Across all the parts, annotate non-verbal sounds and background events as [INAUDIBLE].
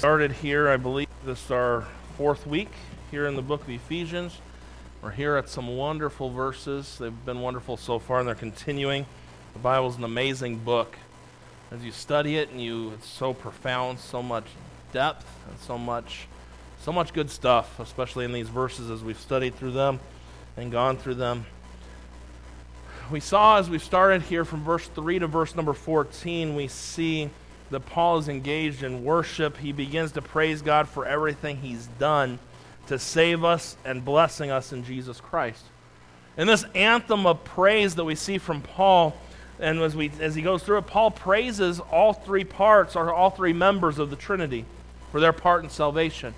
started here, I believe this is our fourth week here in the book of Ephesians. We're here at some wonderful verses. They've been wonderful so far, and they're continuing. The Bible's an amazing book. As you study it, and you, it's so profound, so much depth, and so much, so much good stuff, especially in these verses as we've studied through them and gone through them. We saw as we started here from verse 3 to verse number 14, we see that Paul is engaged in worship. He begins to praise God for everything he's done to save us and blessing us in Jesus Christ. And this anthem of praise that we see from Paul, and as, we, as he goes through it, Paul praises all three parts, or all three members of the Trinity for their part in salvation.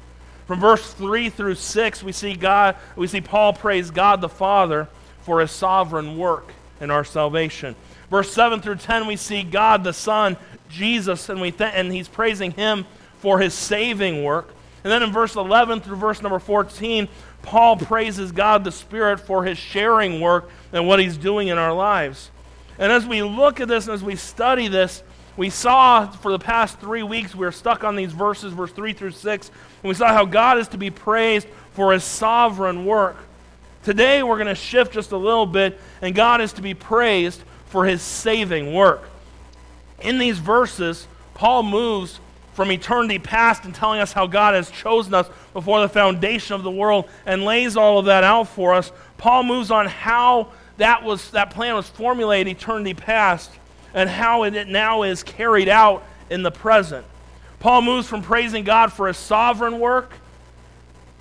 From verse 3 through 6, we see God, we see Paul praise God the Father for his sovereign work in our salvation. Verse 7 through 10, we see God the Son Jesus, and, we th- and he's praising him for his saving work. And then in verse 11 through verse number 14, Paul praises God the Spirit for his sharing work and what he's doing in our lives. And as we look at this and as we study this, we saw for the past three weeks, we are stuck on these verses, verse 3 through 6, and we saw how God is to be praised for his sovereign work. Today, we're going to shift just a little bit, and God is to be praised for his saving work in these verses, Paul moves from eternity past and telling us how God has chosen us before the foundation of the world and lays all of that out for us. Paul moves on how that, was, that plan was formulated eternity past and how it now is carried out in the present. Paul moves from praising God for his sovereign work,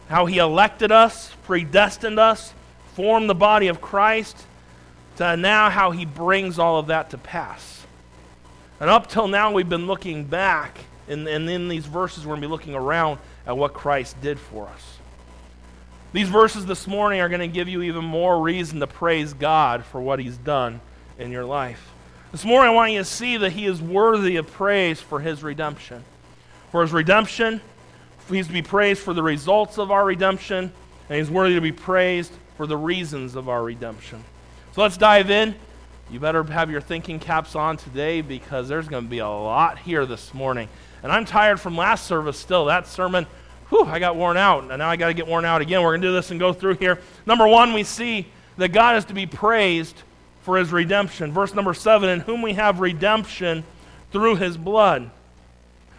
how he elected us, predestined us, formed the body of Christ, to now how he brings all of that to pass. And up till now, we've been looking back, and, and in these verses, we're going to be looking around at what Christ did for us. These verses this morning are going to give you even more reason to praise God for what He's done in your life. This morning, I want you to see that He is worthy of praise for His redemption. For His redemption, He's to be praised for the results of our redemption, and He's worthy to be praised for the reasons of our redemption. So let's dive in you better have your thinking caps on today because there's going to be a lot here this morning. And I'm tired from last service still. That sermon, whew, I got worn out. And now I got to get worn out again. We're going to do this and go through here. Number one, we see that God is to be praised for his redemption. Verse number seven, in whom we have redemption through his blood,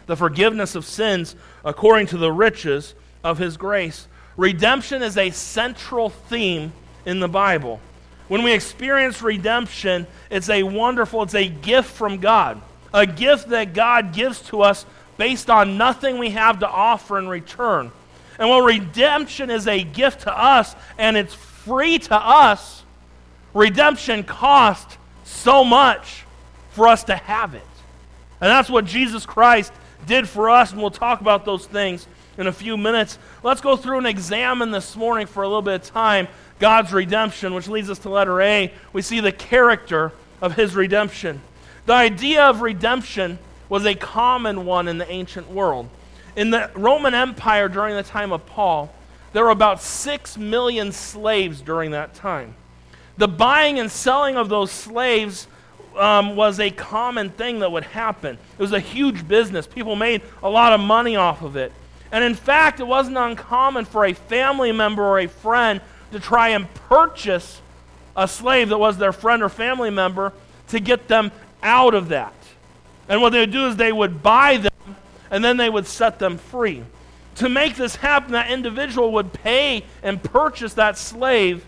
the forgiveness of sins according to the riches of his grace. Redemption is a central theme in the Bible. When we experience redemption, it's a wonderful, it's a gift from God. A gift that God gives to us based on nothing we have to offer in return. And while redemption is a gift to us and it's free to us, redemption cost so much for us to have it. And that's what Jesus Christ did for us, and we'll talk about those things in a few minutes. Let's go through and examine this morning for a little bit of time God's redemption, which leads us to letter A. We see the character of his redemption. The idea of redemption was a common one in the ancient world. In the Roman Empire during the time of Paul, there were about 6 million slaves during that time. The buying and selling of those slaves um, was a common thing that would happen. It was a huge business. People made a lot of money off of it. And in fact, it wasn't uncommon for a family member or a friend to try and purchase a slave that was their friend or family member to get them out of that. And what they would do is they would buy them and then they would set them free. To make this happen, that individual would pay and purchase that slave.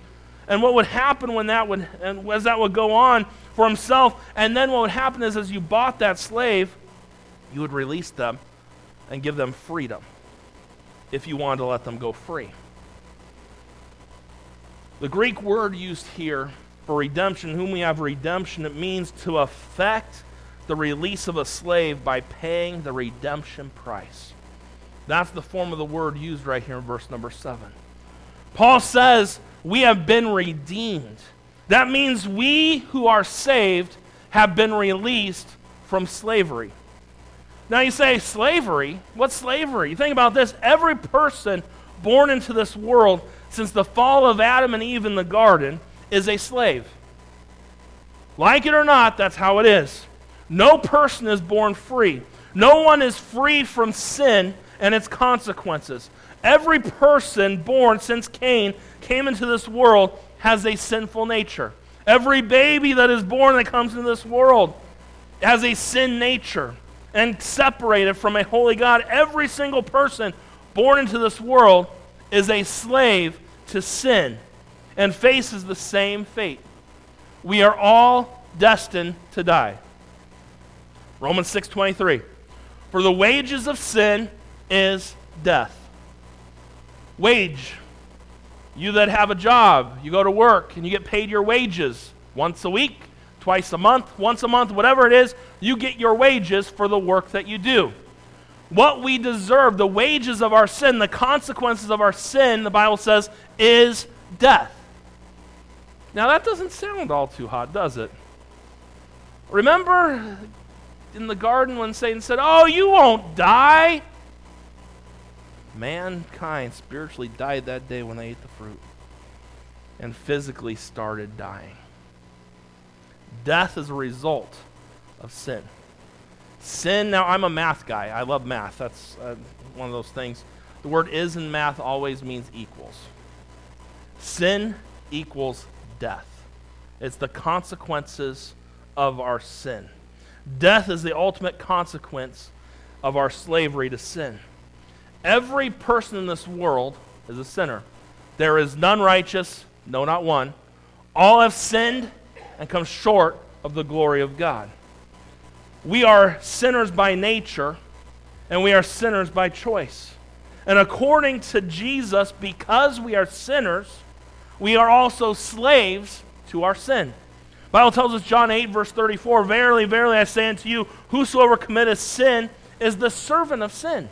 And what would happen when that would, and as that would go on for himself, and then what would happen is as you bought that slave, you would release them and give them freedom if you wanted to let them go free. The Greek word used here for redemption, whom we have redemption, it means to effect the release of a slave by paying the redemption price. That's the form of the word used right here in verse number 7. Paul says, We have been redeemed. That means we who are saved have been released from slavery. Now you say, slavery? What's slavery? You think about this. Every person born into this world since the fall of Adam and Eve in the garden, is a slave. Like it or not, that's how it is. No person is born free. No one is free from sin and its consequences. Every person born since Cain came into this world has a sinful nature. Every baby that is born that comes into this world has a sin nature and separated from a holy God. Every single person born into this world is a slave to sin and faces the same fate. We are all destined to die. Romans 6:23 For the wages of sin is death. Wage. You that have a job, you go to work and you get paid your wages once a week, twice a month, once a month, whatever it is, you get your wages for the work that you do. What we deserve, the wages of our sin, the consequences of our sin, the Bible says, is death. Now, that doesn't sound all too hot, does it? Remember in the garden when Satan said, Oh, you won't die? Mankind spiritually died that day when they ate the fruit and physically started dying. Death is a result of sin. Sin, now I'm a math guy. I love math. That's uh, one of those things. The word is in math always means equals. Sin equals death, it's the consequences of our sin. Death is the ultimate consequence of our slavery to sin. Every person in this world is a sinner. There is none righteous, no, not one. All have sinned and come short of the glory of God. We are sinners by nature, and we are sinners by choice. And according to Jesus, because we are sinners, we are also slaves to our sin. Bible tells us, John 8, verse 34, Verily, verily, I say unto you, whosoever committeth sin is the servant of sin.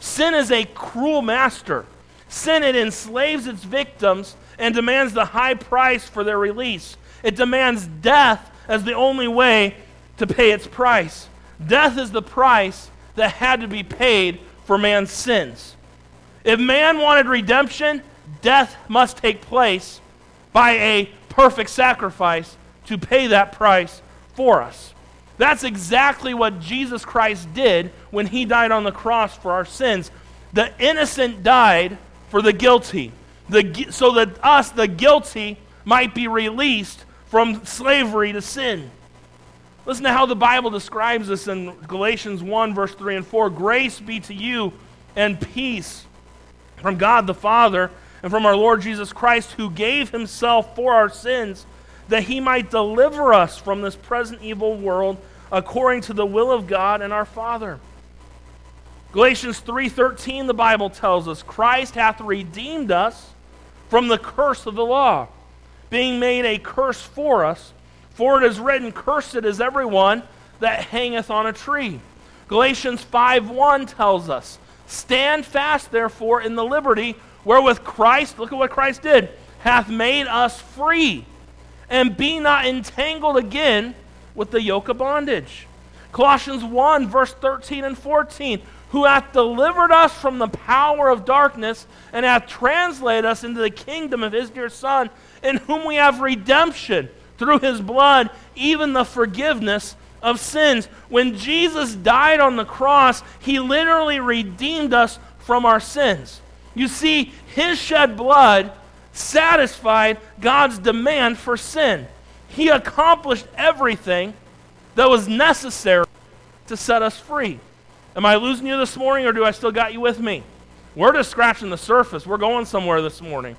Sin is a cruel master. Sin, it enslaves its victims and demands the high price for their release. It demands death as the only way to pay its price. Death is the price that had to be paid for man's sins. If man wanted redemption, death must take place by a perfect sacrifice to pay that price for us. That's exactly what Jesus Christ did when he died on the cross for our sins. The innocent died for the guilty, the, so that us, the guilty, might be released from slavery to sin. Listen to how the Bible describes this in Galatians 1, verse 3 and 4. Grace be to you and peace from God the Father and from our Lord Jesus Christ, who gave himself for our sins that he might deliver us from this present evil world according to the will of God and our Father. Galatians 3:13 the Bible tells us Christ hath redeemed us from the curse of the law being made a curse for us for it is written cursed is everyone that hangeth on a tree. Galatians 5:1 tells us stand fast therefore in the liberty wherewith Christ look at what Christ did hath made us free and be not entangled again with the yoke of bondage. Colossians 1, verse 13 and 14, who hath delivered us from the power of darkness and hath translated us into the kingdom of his dear Son, in whom we have redemption through his blood, even the forgiveness of sins. When Jesus died on the cross, he literally redeemed us from our sins. You see, his shed blood satisfied God's demand for sin. He accomplished everything that was necessary to set us free. Am I losing you this morning or do I still got you with me? We're just scratching the surface. We're going somewhere this morning.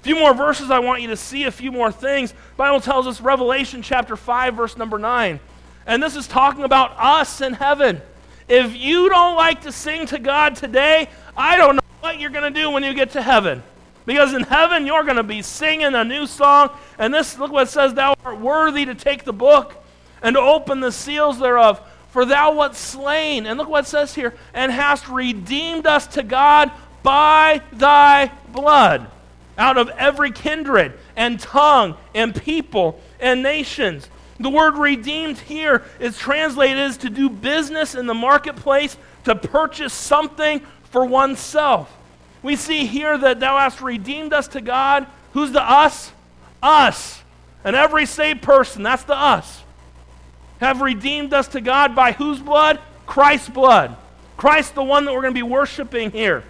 A few more verses I want you to see, a few more things. Bible tells us Revelation chapter 5 verse number 9. And this is talking about us in heaven. If you don't like to sing to God today, I don't know what you're going to do when you get to heaven. Because in heaven, you're going to be singing a new song. And this, look what it says, Thou art worthy to take the book and to open the seals thereof. For thou wast slain. And look what it says here, and hast redeemed us to God by thy blood out of every kindred and tongue and people and nations. The word redeemed here is translated as to do business in the marketplace, to purchase something for oneself. We see here that thou hast redeemed us to God. Who's the us? Us. And every saved person, that's the us. Have redeemed us to God by whose blood? Christ's blood. Christ, the one that we're going to be worshiping here.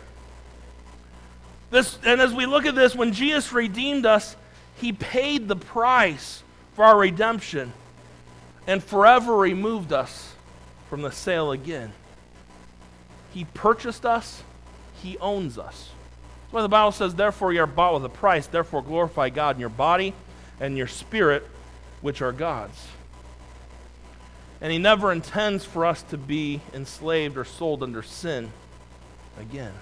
This, and as we look at this, when Jesus redeemed us, he paid the price for our redemption and forever removed us from the sale again. He purchased us, He owns us. That's why the Bible says, Therefore, you are bought with a price. Therefore, glorify God in your body and your spirit, which are God's. And He never intends for us to be enslaved or sold under sin again.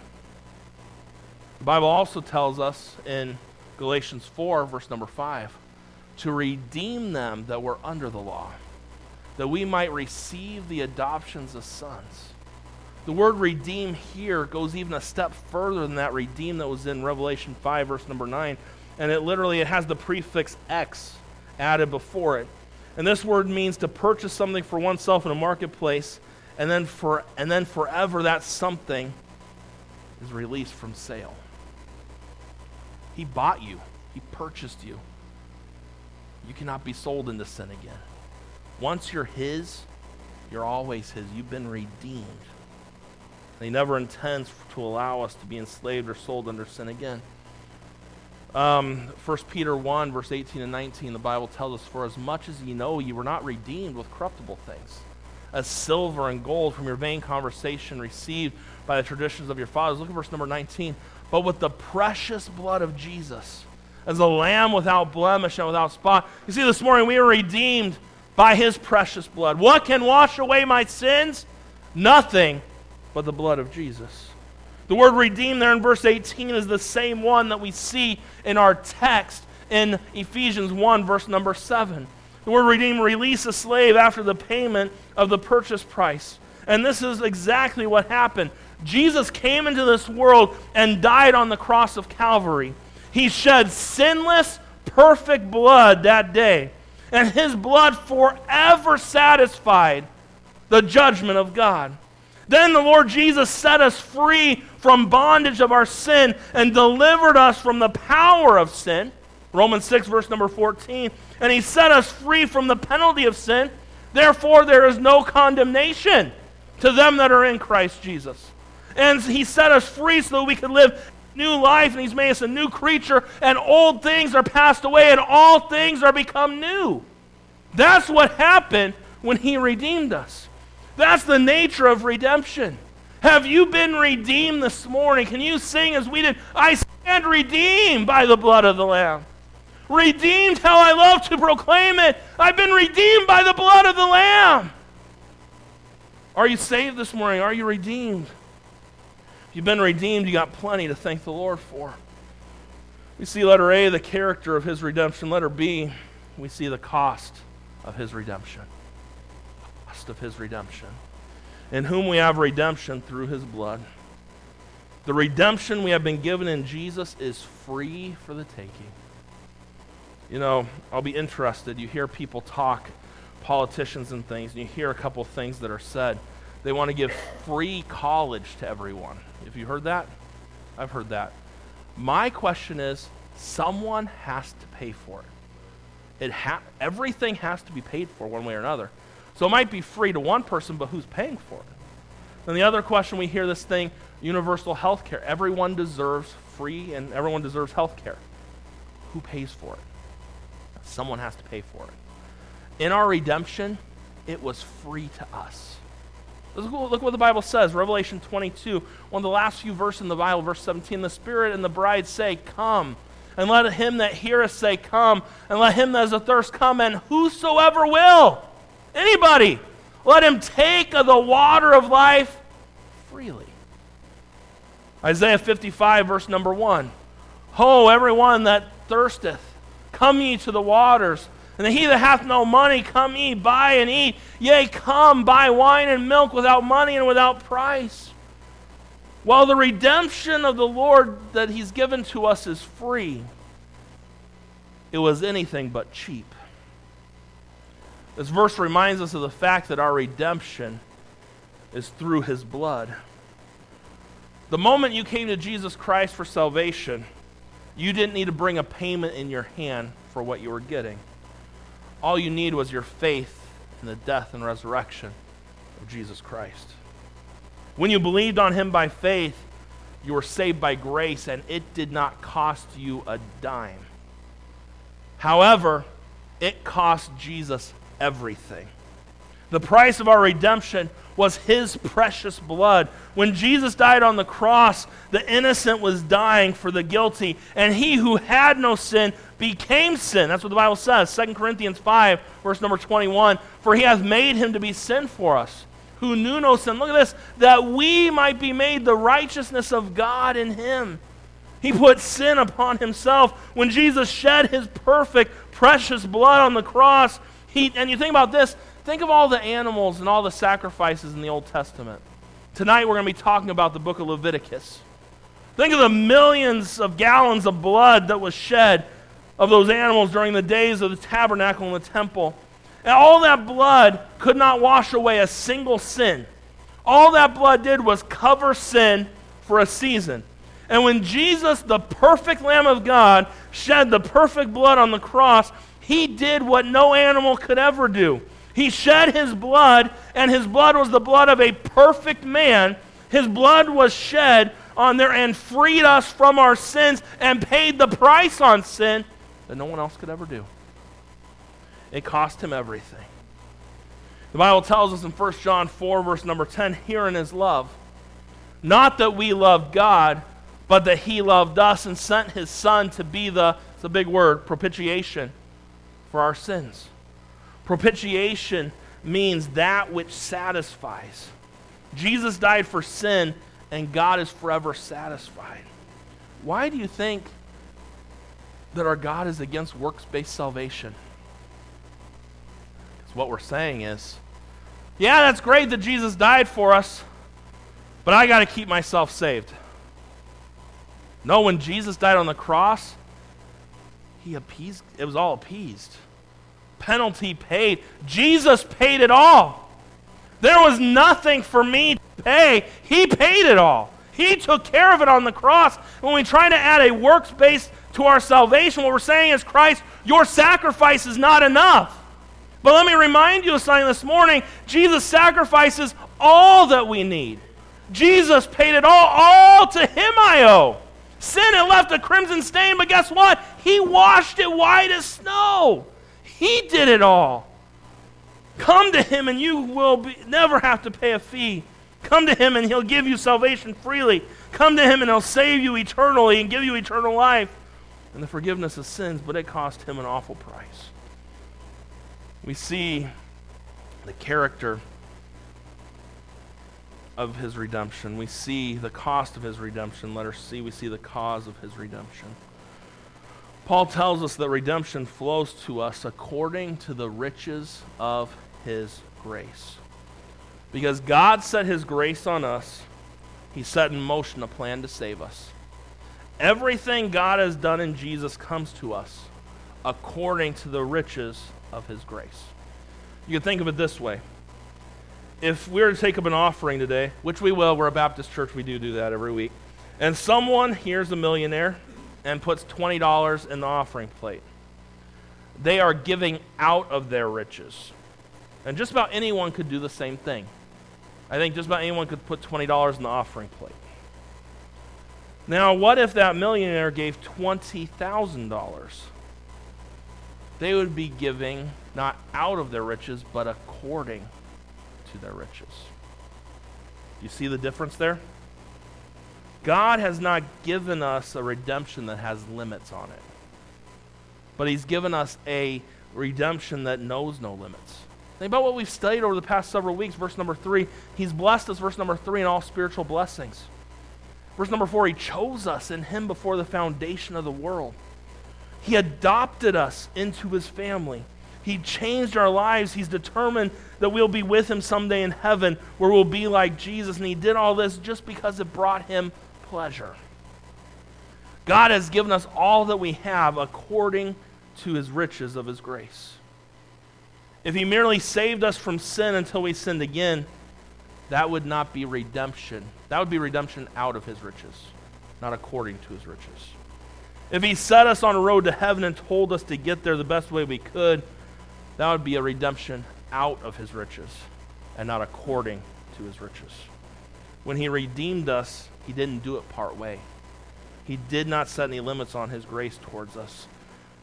The Bible also tells us in Galatians 4, verse number 5, to redeem them that were under the law, that we might receive the adoptions of sons. The word redeem here goes even a step further than that redeem that was in Revelation 5, verse number 9. And it literally it has the prefix ex added before it. And this word means to purchase something for oneself in a marketplace, and then for and then forever that something is released from sale. He bought you, He purchased you. You cannot be sold into sin again. Once you're His, you're always His. You've been redeemed. And He never intends to allow us to be enslaved or sold under sin again. Um, 1 Peter 1, verse 18 and 19, the Bible tells us, For as much as ye know, ye were not redeemed with corruptible things, as silver and gold from your vain conversation received by the traditions of your fathers. Look at verse number 19 but with the precious blood of Jesus as a lamb without blemish and without spot. You see, this morning we are redeemed by his precious blood. What can wash away my sins? Nothing but the blood of Jesus. The word redeemed there in verse 18 is the same one that we see in our text in Ephesians 1, verse number 7. The word redeem, release a slave after the payment of the purchase price. And this is exactly what happened. Jesus came into this world and died on the cross of Calvary. He shed sinless, perfect blood that day, and his blood forever satisfied the judgment of God. Then the Lord Jesus set us free from bondage of our sin and delivered us from the power of sin. Romans 6, verse number 14. And he set us free from the penalty of sin. Therefore, there is no condemnation to them that are in Christ Jesus. And he set us free so that we could live new life, and he's made us a new creature, and old things are passed away, and all things are become new. That's what happened when he redeemed us. That's the nature of redemption. Have you been redeemed this morning? Can you sing as we did? I stand redeemed by the blood of the Lamb. Redeemed, how I love to proclaim it. I've been redeemed by the blood of the Lamb. Are you saved this morning? Are you redeemed? You've been redeemed, you got plenty to thank the Lord for. We see letter A, the character of his redemption. Letter B, we see the cost of his redemption. Cost of his redemption. In whom we have redemption through his blood. The redemption we have been given in Jesus is free for the taking. You know, I'll be interested. You hear people talk, politicians and things, and you hear a couple things that are said. They want to give free college to everyone. Have you heard that? I've heard that. My question is someone has to pay for it. It ha- everything has to be paid for one way or another. So it might be free to one person, but who's paying for it? And the other question we hear this thing universal health care. Everyone deserves free and everyone deserves health care. Who pays for it? Someone has to pay for it. In our redemption, it was free to us. Look what the Bible says, Revelation 22, one of the last few verses in the Bible, verse 17. The Spirit and the bride say, Come. And let him that heareth say, Come. And let him that is athirst come. And whosoever will, anybody, let him take of the water of life freely. Isaiah 55, verse number 1. Ho, everyone that thirsteth, come ye to the waters. And he that hath no money, come ye, buy and eat. Yea, come, buy wine and milk without money and without price. While the redemption of the Lord that he's given to us is free, it was anything but cheap. This verse reminds us of the fact that our redemption is through his blood. The moment you came to Jesus Christ for salvation, you didn't need to bring a payment in your hand for what you were getting. All you need was your faith in the death and resurrection of Jesus Christ. When you believed on him by faith, you were saved by grace, and it did not cost you a dime. However, it cost Jesus everything. The price of our redemption was his precious blood. When Jesus died on the cross, the innocent was dying for the guilty, and he who had no sin became sin. That's what the Bible says. 2 Corinthians 5, verse number 21. For he hath made him to be sin for us, who knew no sin. Look at this, that we might be made the righteousness of God in him. He put sin upon himself. When Jesus shed his perfect, precious blood on the cross, he, and you think about this, think of all the animals and all the sacrifices in the Old Testament. Tonight we're going to be talking about the book of Leviticus. Think of the millions of gallons of blood that was shed of those animals during the days of the tabernacle and the temple. And all that blood could not wash away a single sin. All that blood did was cover sin for a season. And when Jesus, the perfect Lamb of God, shed the perfect blood on the cross, he did what no animal could ever do. He shed his blood, and his blood was the blood of a perfect man. His blood was shed on there and freed us from our sins and paid the price on sin that no one else could ever do. It cost him everything. The Bible tells us in 1 John 4, verse number 10, herein is love. Not that we loved God, but that he loved us and sent his son to be the, it's a big word, propitiation for our sins. Propitiation means that which satisfies. Jesus died for sin, and God is forever satisfied. Why do you think that our God is against works based salvation? Because what we're saying is, yeah, that's great that Jesus died for us, but I got to keep myself saved. No, when Jesus died on the cross, he appeased, it was all appeased. Penalty paid. Jesus paid it all. There was nothing for me to pay. He paid it all. He took care of it on the cross. When we try to add a works based to our salvation, what we're saying is, Christ, your sacrifice is not enough. But let me remind you of something this morning Jesus sacrifices all that we need. Jesus paid it all. All to Him I owe. Sin had left a crimson stain, but guess what? He washed it white as snow. He did it all. Come to Him and you will be, never have to pay a fee. Come to Him and He'll give you salvation freely. Come to Him and He'll save you eternally and give you eternal life and the forgiveness of sins, but it cost Him an awful price. We see the character of his redemption. We see the cost of his redemption. Let us see, we see the cause of his redemption. Paul tells us that redemption flows to us according to the riches of his grace. Because God set his grace on us, he set in motion a plan to save us. Everything God has done in Jesus comes to us according to the riches of his grace. You can think of it this way if we were to take up an offering today, which we will, we're a Baptist church, we do do that every week, and someone here's a millionaire and puts $20 in the offering plate, they are giving out of their riches. And just about anyone could do the same thing. I think just about anyone could put $20 in the offering plate. Now, what if that millionaire gave $20,000? They would be giving not out of their riches, but according to their riches. You see the difference there? God has not given us a redemption that has limits on it, but He's given us a redemption that knows no limits. Think about what we've studied over the past several weeks. Verse number three, He's blessed us, verse number three, in all spiritual blessings. Verse number four, He chose us in Him before the foundation of the world. He adopted us into His family. He changed our lives. He's determined that we'll be with Him someday in heaven where we'll be like Jesus. And He did all this just because it brought Him pleasure. God has given us all that we have according to His riches of His grace. If He merely saved us from sin until we sinned again, that would not be redemption. That would be redemption out of His riches, not according to His riches. If He set us on a road to heaven and told us to get there the best way we could, that would be a redemption out of his riches and not according to his riches. When he redeemed us, he didn't do it part way. He did not set any limits on his grace towards us.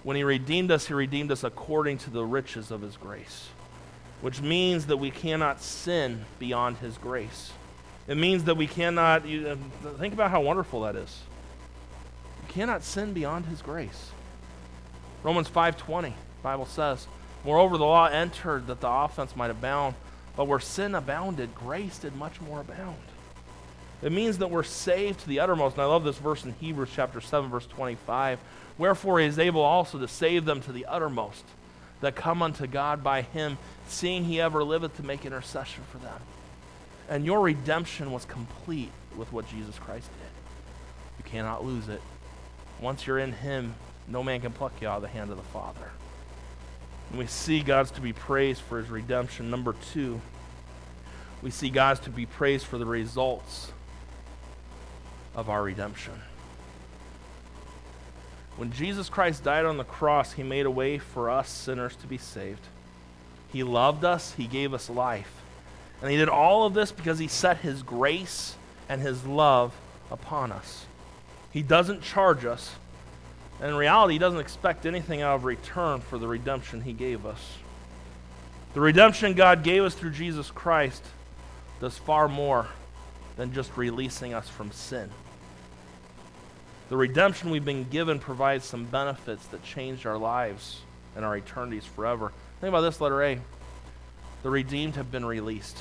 When he redeemed us, he redeemed us according to the riches of his grace, which means that we cannot sin beyond his grace. It means that we cannot, you, uh, think about how wonderful that is. You cannot sin beyond his grace. Romans 5.20, Bible says, Moreover, the law entered that the offense might abound, but where sin abounded, grace did much more abound. It means that we're saved to the uttermost. And I love this verse in Hebrews chapter 7, verse 25. Wherefore he is able also to save them to the uttermost that come unto God by him, seeing he ever liveth to make intercession for them. And your redemption was complete with what Jesus Christ did. You cannot lose it. Once you're in him, no man can pluck you out of the hand of the Father. And we see God's to be praised for his redemption. Number two, we see God's to be praised for the results of our redemption. When Jesus Christ died on the cross, he made a way for us sinners to be saved. He loved us, he gave us life. And he did all of this because he set his grace and his love upon us. He doesn't charge us. And in reality, he doesn't expect anything out of return for the redemption he gave us. The redemption God gave us through Jesus Christ does far more than just releasing us from sin. The redemption we've been given provides some benefits that change our lives and our eternities forever. Think about this, letter A. The redeemed have been released.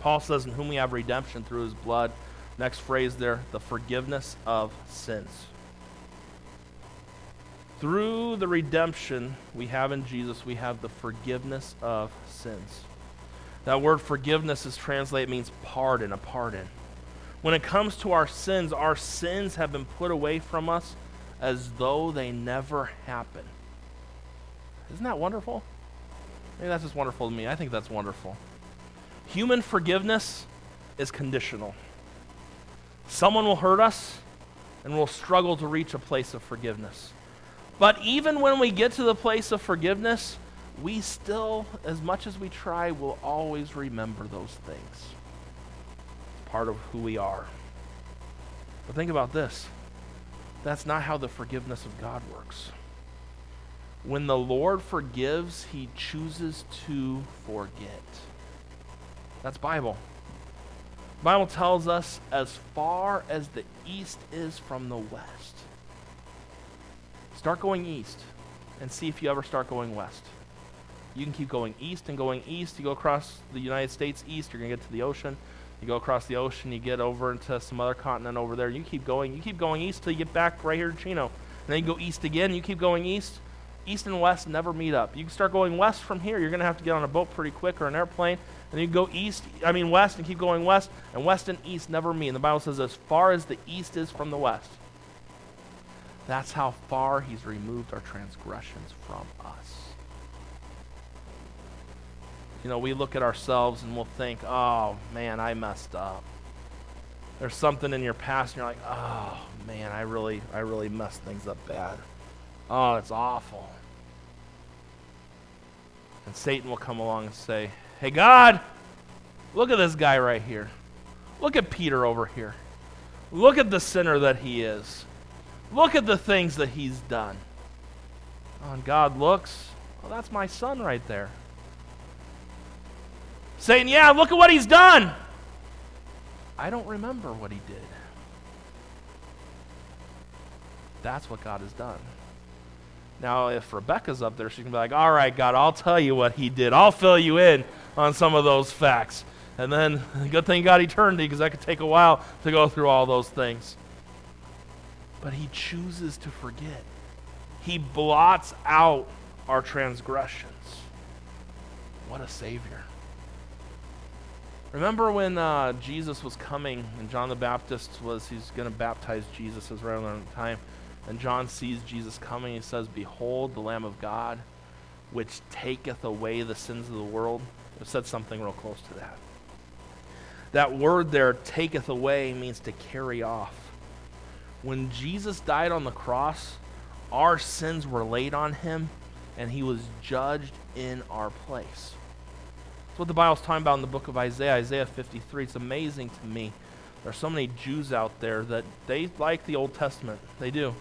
Paul says, In whom we have redemption through his blood. Next phrase there, the forgiveness of sins. Through the redemption we have in Jesus, we have the forgiveness of sins. That word forgiveness is translated means pardon, a pardon. When it comes to our sins, our sins have been put away from us as though they never happened. Isn't that wonderful? Maybe that's just wonderful to me. I think that's wonderful. Human forgiveness is conditional. Someone will hurt us, and we'll struggle to reach a place of forgiveness. But even when we get to the place of forgiveness, we still, as much as we try, will always remember those things part of who we are. But think about this that's not how the forgiveness of God works. When the Lord forgives, he chooses to forget. That's Bible. Bible tells us as far as the east is from the west. Start going east and see if you ever start going west. You can keep going east and going east. You go across the United States east, you're going to get to the ocean. You go across the ocean, you get over into some other continent over there. You keep going. You keep going east till you get back right here to Chino. And then you go east again. You keep going east. East and west never meet up. You can start going west from here. You're going to have to get on a boat pretty quick or an airplane. And you go east, I mean west, and keep going west. And west and east never meet. And the Bible says, as far as the east is from the west, that's how far He's removed our transgressions from us. You know, we look at ourselves and we'll think, oh, man, I messed up. There's something in your past and you're like, oh, man, I really, I really messed things up bad. Oh, it's awful. And Satan will come along and say, hey, God, look at this guy right here. Look at Peter over here. Look at the sinner that he is. Look at the things that he's done. Oh, and God looks, well, that's my son right there saying, Yeah, look at what he's done. I don't remember what he did. That's what God has done. Now, if Rebecca's up there, she can be like, All right, God, I'll tell you what he did. I'll fill you in on some of those facts. And then, [LAUGHS] good thing God eternity because that could take a while to go through all those things. But he chooses to forget, he blots out our transgressions. What a Savior. Remember when uh, Jesus was coming and John the Baptist was, he's going to baptize Jesus as around the time. And John sees Jesus coming. He says, Behold, the Lamb of God, which taketh away the sins of the world. It said something real close to that. That word there, taketh away, means to carry off. When Jesus died on the cross, our sins were laid on him, and he was judged in our place. That's what the Bible's talking about in the book of Isaiah, Isaiah 53. It's amazing to me. There are so many Jews out there that they like the Old Testament. They do.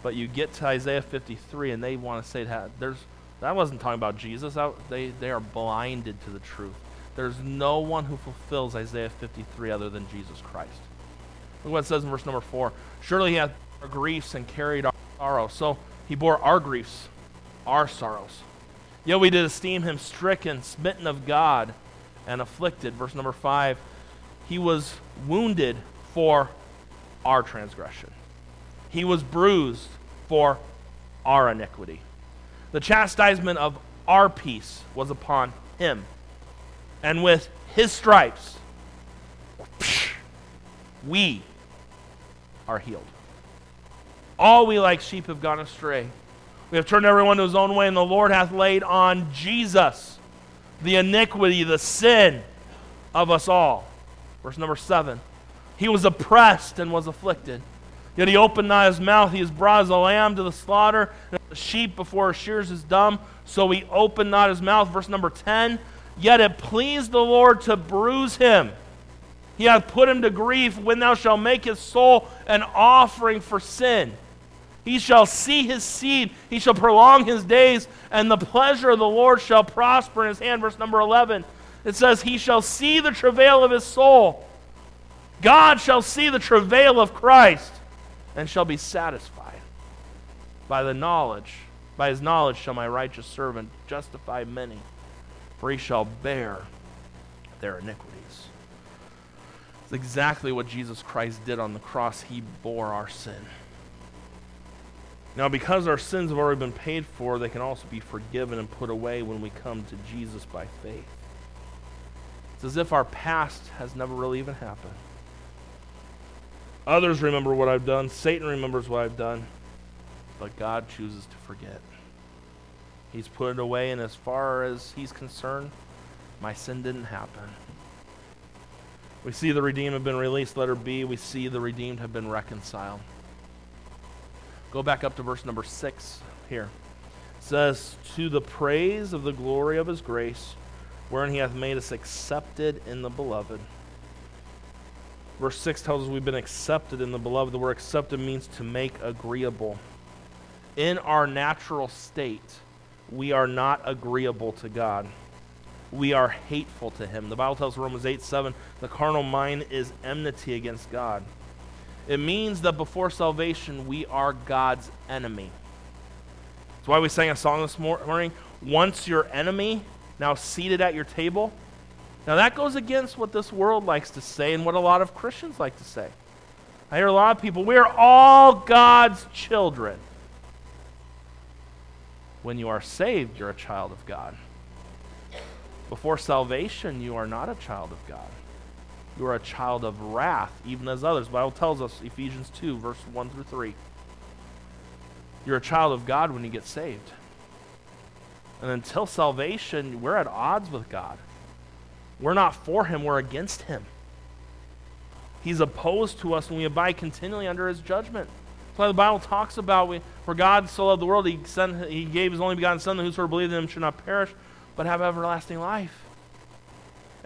But you get to Isaiah 53 and they want to say that there's that wasn't talking about Jesus. That, they, they are blinded to the truth. There's no one who fulfills Isaiah 53 other than Jesus Christ. Look what it says in verse number 4. Surely he hath our griefs and carried our sorrow. So he bore our griefs, our sorrows. Yet we did esteem him stricken, smitten of God, and afflicted. Verse number 5. He was wounded for our transgression. He was bruised for our iniquity. The chastisement of our peace was upon him. And with his stripes, we are healed. All we like sheep have gone astray. We have turned everyone to his own way, and the Lord hath laid on Jesus the iniquity, the sin of us all. Verse number seven. He was oppressed and was afflicted. Yet he opened not his mouth. He is brought as a lamb to the slaughter, and the sheep before shears is dumb. So he opened not his mouth. Verse number 10. Yet it pleased the Lord to bruise him. He hath put him to grief when thou shalt make his soul an offering for sin. He shall see his seed, he shall prolong his days, and the pleasure of the Lord shall prosper in his hand. Verse number 11. It says, He shall see the travail of his soul. God shall see the travail of Christ and shall be satisfied. By the knowledge, by his knowledge shall my righteous servant justify many, for he shall bear their iniquities. It's exactly what Jesus Christ did on the cross. He bore our sin. Now, because our sins have already been paid for, they can also be forgiven and put away when we come to Jesus by faith. It's as if our past has never really even happened. Others remember what I've done, Satan remembers what I've done, but God chooses to forget. He's put it away, and as far as He's concerned, my sin didn't happen. We see the redeemed have been released, letter B. We see the redeemed have been reconciled. Go back up to verse number 6 here. It says, To the praise of the glory of his grace, wherein he hath made us accepted in the beloved. Verse 6 tells us we've been accepted in the beloved. The word accepted means to make agreeable. In our natural state, we are not agreeable to God. We are hateful to him. The Bible tells Romans 8 7, the carnal mind is enmity against God. It means that before salvation, we are God's enemy. That's why we sang a song this morning. Once your enemy, now seated at your table. Now, that goes against what this world likes to say and what a lot of Christians like to say. I hear a lot of people, we are all God's children. When you are saved, you're a child of God. Before salvation, you are not a child of God you are a child of wrath, even as others. The Bible tells us, Ephesians 2, verse 1 through 3. You're a child of God when you get saved. And until salvation, we're at odds with God. We're not for Him, we're against Him. He's opposed to us, and we abide continually under His judgment. That's why the Bible talks about we, for God so loved the world, He, sent, he gave His only begotten Son, that whosoever believes in Him should not perish, but have everlasting life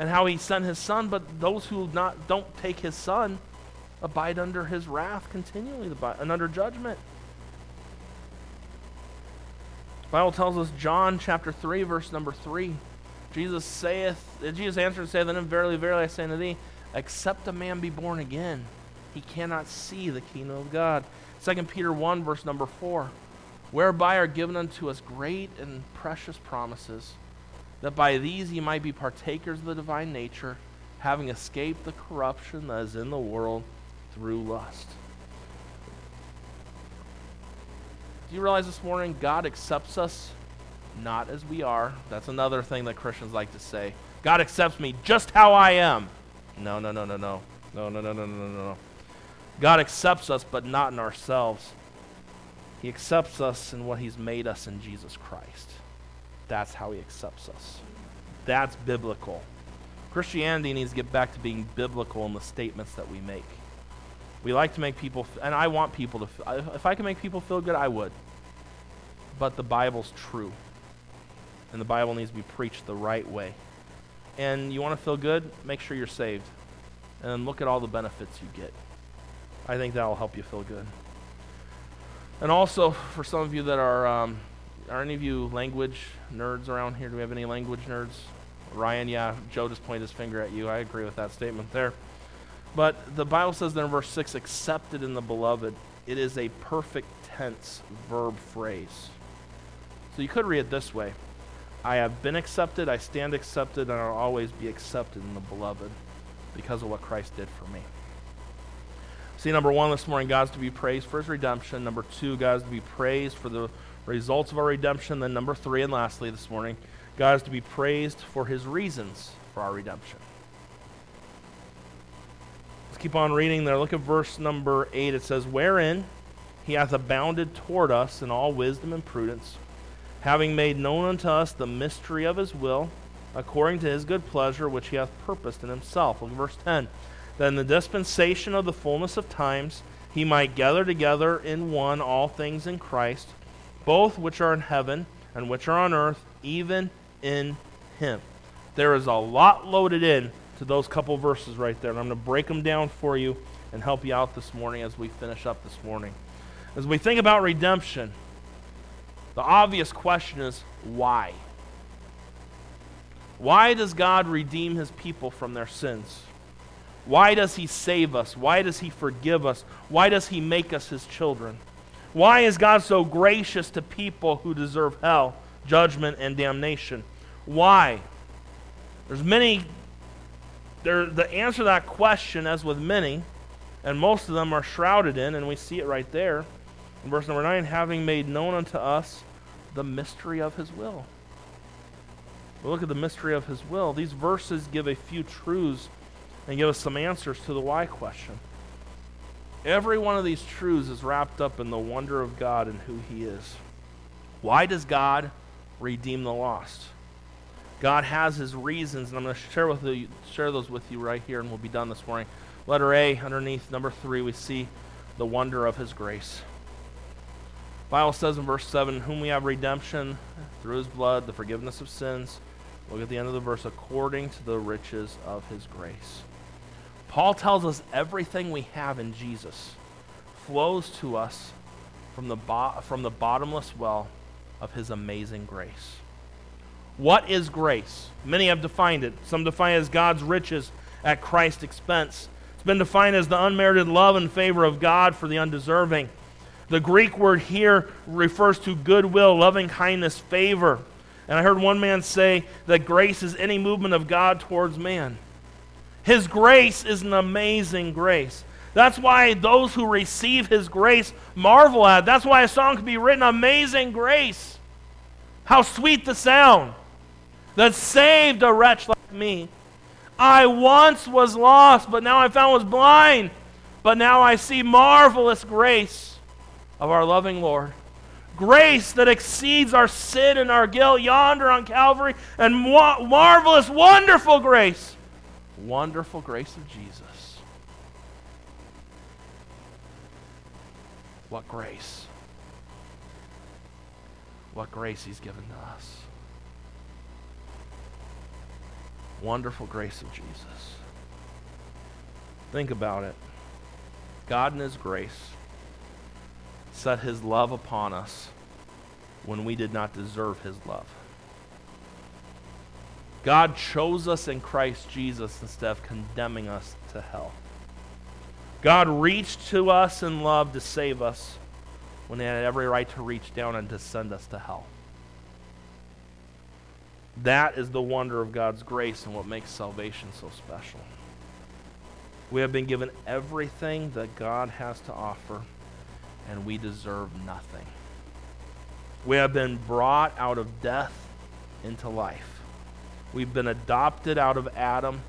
and how he sent his son, but those who not don't take his son abide under his wrath continually and under judgment. The Bible tells us John chapter 3 verse number 3. Jesus saith Jesus answered and saith unto him, Verily, verily I say unto thee, except a man be born again, he cannot see the kingdom of God. 2 Peter 1 verse number 4. Whereby are given unto us great and precious promises that by these ye might be partakers of the divine nature, having escaped the corruption that is in the world through lust. Do you realize this morning God accepts us not as we are? That's another thing that Christians like to say. God accepts me just how I am. No, no, no, no, no. No, no, no, no, no, no, no. God accepts us, but not in ourselves. He accepts us in what He's made us in Jesus Christ that's how he accepts us. That's biblical. Christianity needs to get back to being biblical in the statements that we make. We like to make people, and I want people to, if I can make people feel good, I would. But the Bible's true. And the Bible needs to be preached the right way. and you want to feel good, make sure you're saved. And look at all the benefits you get. I think that will help you feel good. And also, for some of you that are, um, are any of you language nerds around here? Do we have any language nerds? Ryan, yeah, Joe just pointed his finger at you. I agree with that statement there. But the Bible says there in verse 6, accepted in the beloved. It is a perfect tense verb phrase. So you could read it this way I have been accepted, I stand accepted, and I'll always be accepted in the beloved because of what Christ did for me. See, number one this morning, God's to be praised for his redemption. Number two, God's to be praised for the results of our redemption. Then number three, and lastly this morning, God is to be praised for his reasons for our redemption. Let's keep on reading there. Look at verse number 8. It says, Wherein he hath abounded toward us in all wisdom and prudence, having made known unto us the mystery of his will, according to his good pleasure, which he hath purposed in himself. Look at verse 10 that in the dispensation of the fullness of times he might gather together in one all things in Christ, both which are in heaven and which are on earth, even in him. There is a lot loaded in to those couple verses right there, and I'm going to break them down for you and help you out this morning as we finish up this morning. As we think about redemption, the obvious question is why? Why does God redeem his people from their sins? Why does he save us? Why does he forgive us? Why does he make us his children? Why is God so gracious to people who deserve hell, judgment, and damnation? Why? There's many there the answer to that question, as with many, and most of them are shrouded in, and we see it right there. In verse number 9, having made known unto us the mystery of his will. We look at the mystery of his will. These verses give a few truths and give us some answers to the why question. Every one of these truths is wrapped up in the wonder of God and who He is. Why does God redeem the lost? God has His reasons, and I'm going to share with you, share those with you right here, and we'll be done this morning. Letter A, underneath number three, we see the wonder of His grace. Bible says in verse 7, whom we have redemption through his blood, the forgiveness of sins. Look at the end of the verse, according to the riches of his grace. Paul tells us everything we have in Jesus flows to us from the, bo- from the bottomless well of his amazing grace. What is grace? Many have defined it. Some define it as God's riches at Christ's expense. It's been defined as the unmerited love and favor of God for the undeserving. The Greek word here refers to goodwill, loving kindness, favor. And I heard one man say that grace is any movement of God towards man. His grace is an amazing grace. That's why those who receive His grace marvel at. It. That's why a song could be written, Amazing Grace. How sweet the sound that saved a wretch like me. I once was lost, but now I found was blind. But now I see marvelous grace of our loving Lord. Grace that exceeds our sin and our guilt yonder on Calvary, and marvelous, wonderful grace wonderful grace of Jesus. What grace. What grace he's given to us. Wonderful grace of Jesus. Think about it. God in his grace set his love upon us when we did not deserve his love. God chose us in Christ Jesus instead of condemning us to hell. God reached to us in love to save us when he had every right to reach down and to send us to hell. That is the wonder of God's grace and what makes salvation so special. We have been given everything that God has to offer, and we deserve nothing. We have been brought out of death into life. We've been adopted out of Adam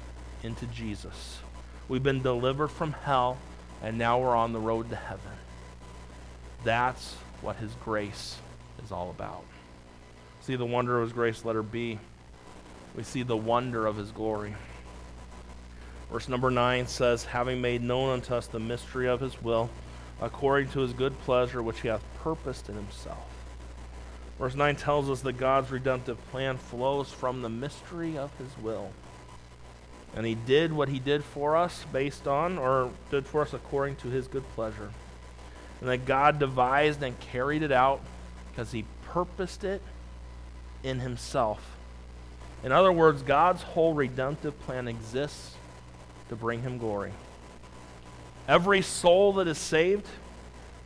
into Jesus. We've been delivered from hell, and now we're on the road to heaven. That's what His grace is all about. See the wonder of His grace, letter B. We see the wonder of His glory. Verse number 9 says, Having made known unto us the mystery of His will, according to His good pleasure, which He hath purposed in Himself Verse 9 tells us that God's redemptive plan flows from the mystery of his will. And he did what he did for us based on, or did for us according to his good pleasure. And that God devised and carried it out because he purposed it in himself. In other words, God's whole redemptive plan exists to bring him glory. Every soul that is saved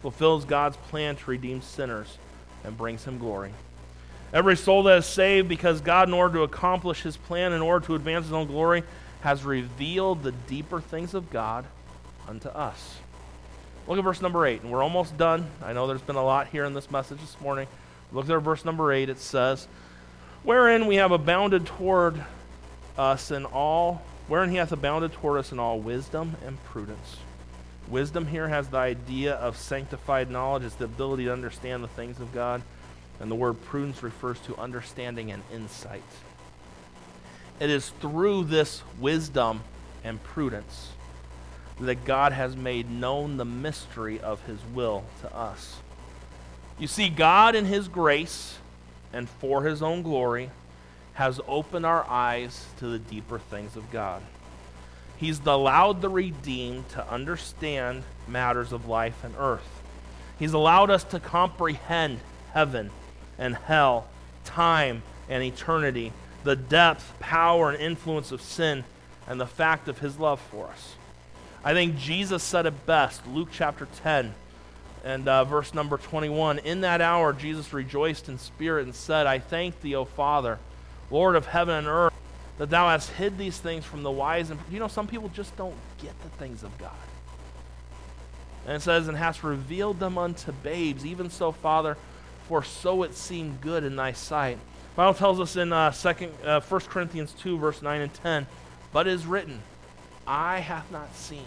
fulfills God's plan to redeem sinners and brings him glory. Every soul that is saved because God, in order to accomplish his plan, in order to advance his own glory, has revealed the deeper things of God unto us. Look at verse number 8, and we're almost done. I know there's been a lot here in this message this morning. Look at verse number 8. It says, Wherein we have abounded toward us in all, wherein he hath abounded toward us in all wisdom and prudence. Wisdom here has the idea of sanctified knowledge, it's the ability to understand the things of God. And the word prudence refers to understanding and insight. It is through this wisdom and prudence that God has made known the mystery of his will to us. You see, God, in his grace and for his own glory, has opened our eyes to the deeper things of God. He's allowed the redeemed to understand matters of life and earth. He's allowed us to comprehend heaven and hell, time and eternity, the depth, power, and influence of sin, and the fact of his love for us. I think Jesus said it best, Luke chapter 10 and uh, verse number 21. In that hour, Jesus rejoiced in spirit and said, I thank thee, O Father, Lord of heaven and earth, that thou hast hid these things from the wise. And you know, some people just don't get the things of God. And it says, and hast revealed them unto babes. Even so, Father, for so it seemed good in thy sight. Bible tells us in uh, second, uh, 1 Corinthians 2, verse 9 and 10, but is written, Eye hath not seen,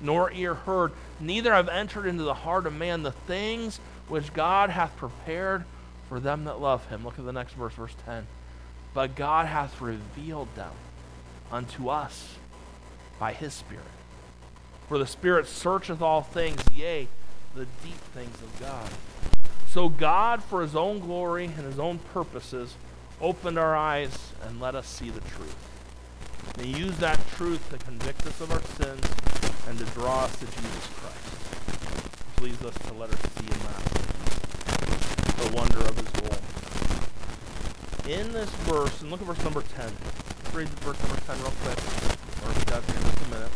nor ear heard, neither have entered into the heart of man the things which God hath prepared for them that love him. Look at the next verse, verse 10. But God hath revealed them unto us by his Spirit. For the Spirit searcheth all things, yea, the deep things of God. So God, for his own glory and his own purposes, opened our eyes and let us see the truth. And he used that truth to convict us of our sins and to draw us to Jesus Christ. Which leads us to let us see in that the wonder of his role. In this verse, and look at verse number 10. Let's read verse number 10 real quick, or we got here in just a minute.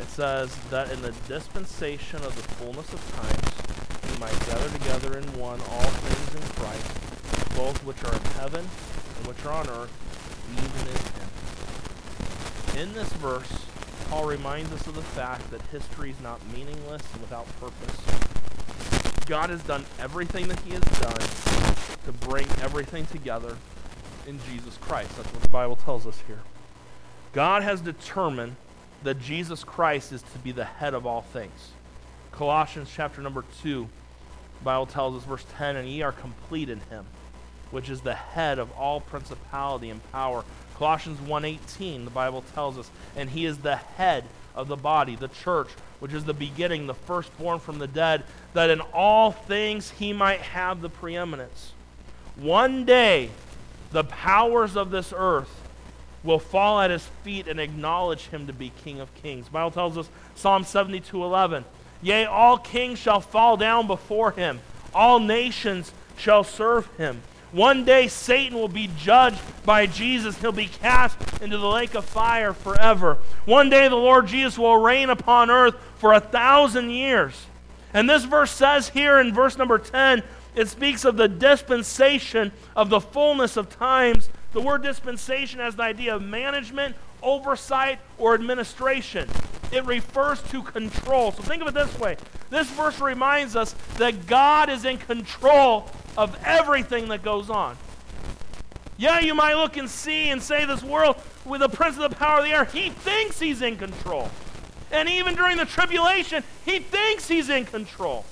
It says that in the dispensation of the fullness of times, we might gather together in one all things in Christ, both which are in heaven and which are on earth, even in Him. In this verse, Paul reminds us of the fact that history is not meaningless and without purpose. God has done everything that He has done to bring everything together in Jesus Christ. That's what the Bible tells us here. God has determined that Jesus Christ is to be the head of all things. Colossians chapter number 2 the Bible tells us, verse 10, and ye are complete in him, which is the head of all principality and power. Colossians 1.18, the Bible tells us, and he is the head of the body, the church, which is the beginning, the firstborn from the dead, that in all things he might have the preeminence. One day, the powers of this earth will fall at his feet and acknowledge him to be King of Kings. The Bible tells us, Psalm 72.11, Yea, all kings shall fall down before him, all nations shall serve him. One day Satan will be judged by Jesus. He'll be cast into the lake of fire forever. One day the Lord Jesus will reign upon earth for a thousand years. And this verse says here in verse number 10, it speaks of the dispensation of the fullness of times. The word dispensation has the idea of management, oversight, or administration it refers to control. So think of it this way this verse reminds us that God is in control of everything that goes on. Yeah, you might look and see and say this world with the prince of the power of the air, he thinks he's in control. And even during the tribulation, he thinks he's in control.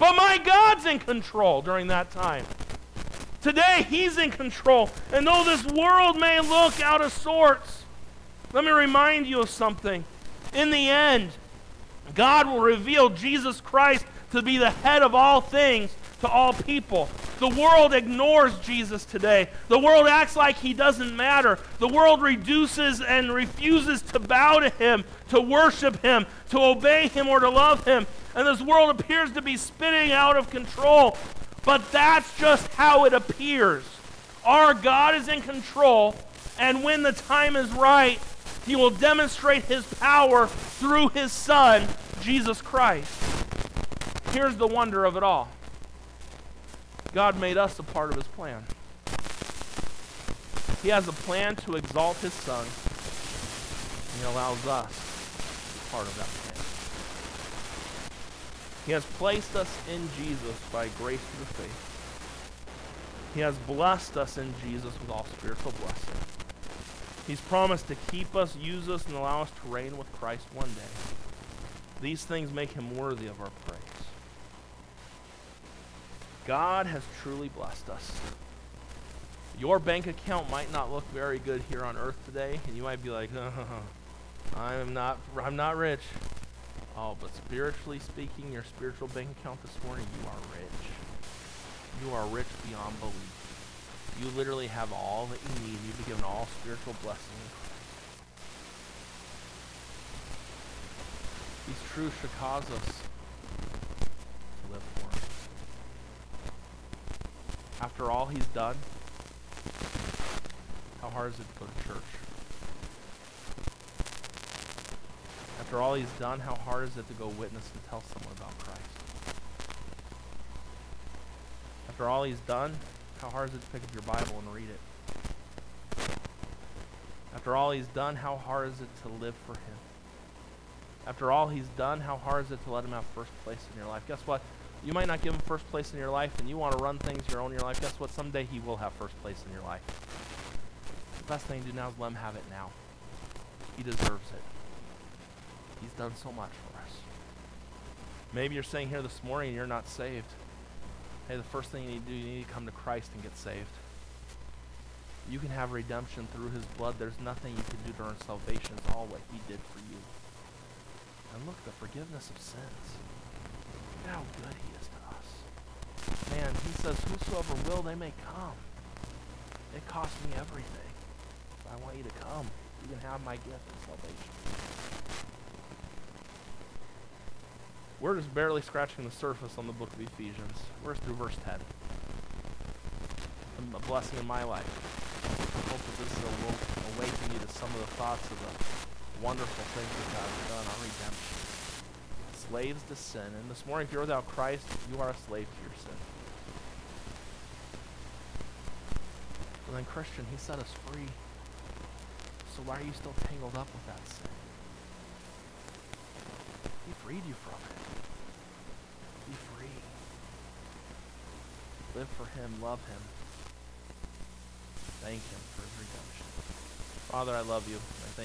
But my God's in control during that time. Today, he's in control. And though this world may look out of sorts, let me remind you of something. In the end, God will reveal Jesus Christ to be the head of all things, to all people. The world ignores Jesus today. The world acts like he doesn't matter. The world reduces and refuses to bow to him, to worship him, to obey him, or to love him. And this world appears to be spinning out of control. But that's just how it appears. Our God is in control, and when the time is right, he will demonstrate his power through his Son, Jesus Christ. Here's the wonder of it all God made us a part of his plan. He has a plan to exalt his Son, and he allows us part of that plan. He has placed us in Jesus by grace through faith. He has blessed us in Jesus with all spiritual blessing. He's promised to keep us, use us, and allow us to reign with Christ one day. These things make him worthy of our praise. God has truly blessed us. Your bank account might not look very good here on earth today, and you might be like, [LAUGHS] I'm not I'm not rich. Oh, but spiritually speaking, your spiritual bank account this morning, you are rich. You are rich beyond belief. You literally have all that you need. You've been given all spiritual blessings. These truths should cause us to live for Him. After all He's done, how hard is it to go to church? After all He's done, how hard is it to go witness and tell someone about Christ? After all He's done, how hard is it to pick up your Bible and read it? After all He's done, how hard is it to live for Him? After all he's done, how hard is it to let him have first place in your life? Guess what? You might not give him first place in your life, and you want to run things your own in your life. Guess what? Someday he will have first place in your life. The best thing to do now is let him have it now. He deserves it. He's done so much for us. Maybe you're sitting here this morning and you're not saved. Hey, the first thing you need to do, you need to come to Christ and get saved. You can have redemption through his blood. There's nothing you can do to earn salvation. It's all what he did for you. And look, the forgiveness of sins. Look how good he is to us. Man, he says, whosoever will, they may come. It cost me everything. But I want you to come. You can have my gift of salvation. We're just barely scratching the surface on the book of Ephesians. We're through verse 10. A blessing in my life. I hope that this will awaken you to some of the thoughts of the wonderful things that God has done on redemption. Slaves to sin. And this morning, if you're without Christ, you are a slave to your sin. And then, Christian, He set us free. So why are you still tangled up with that sin? He freed you from it. Be free. Live for Him, love Him. Thank Him for His redemption. Father, I love you.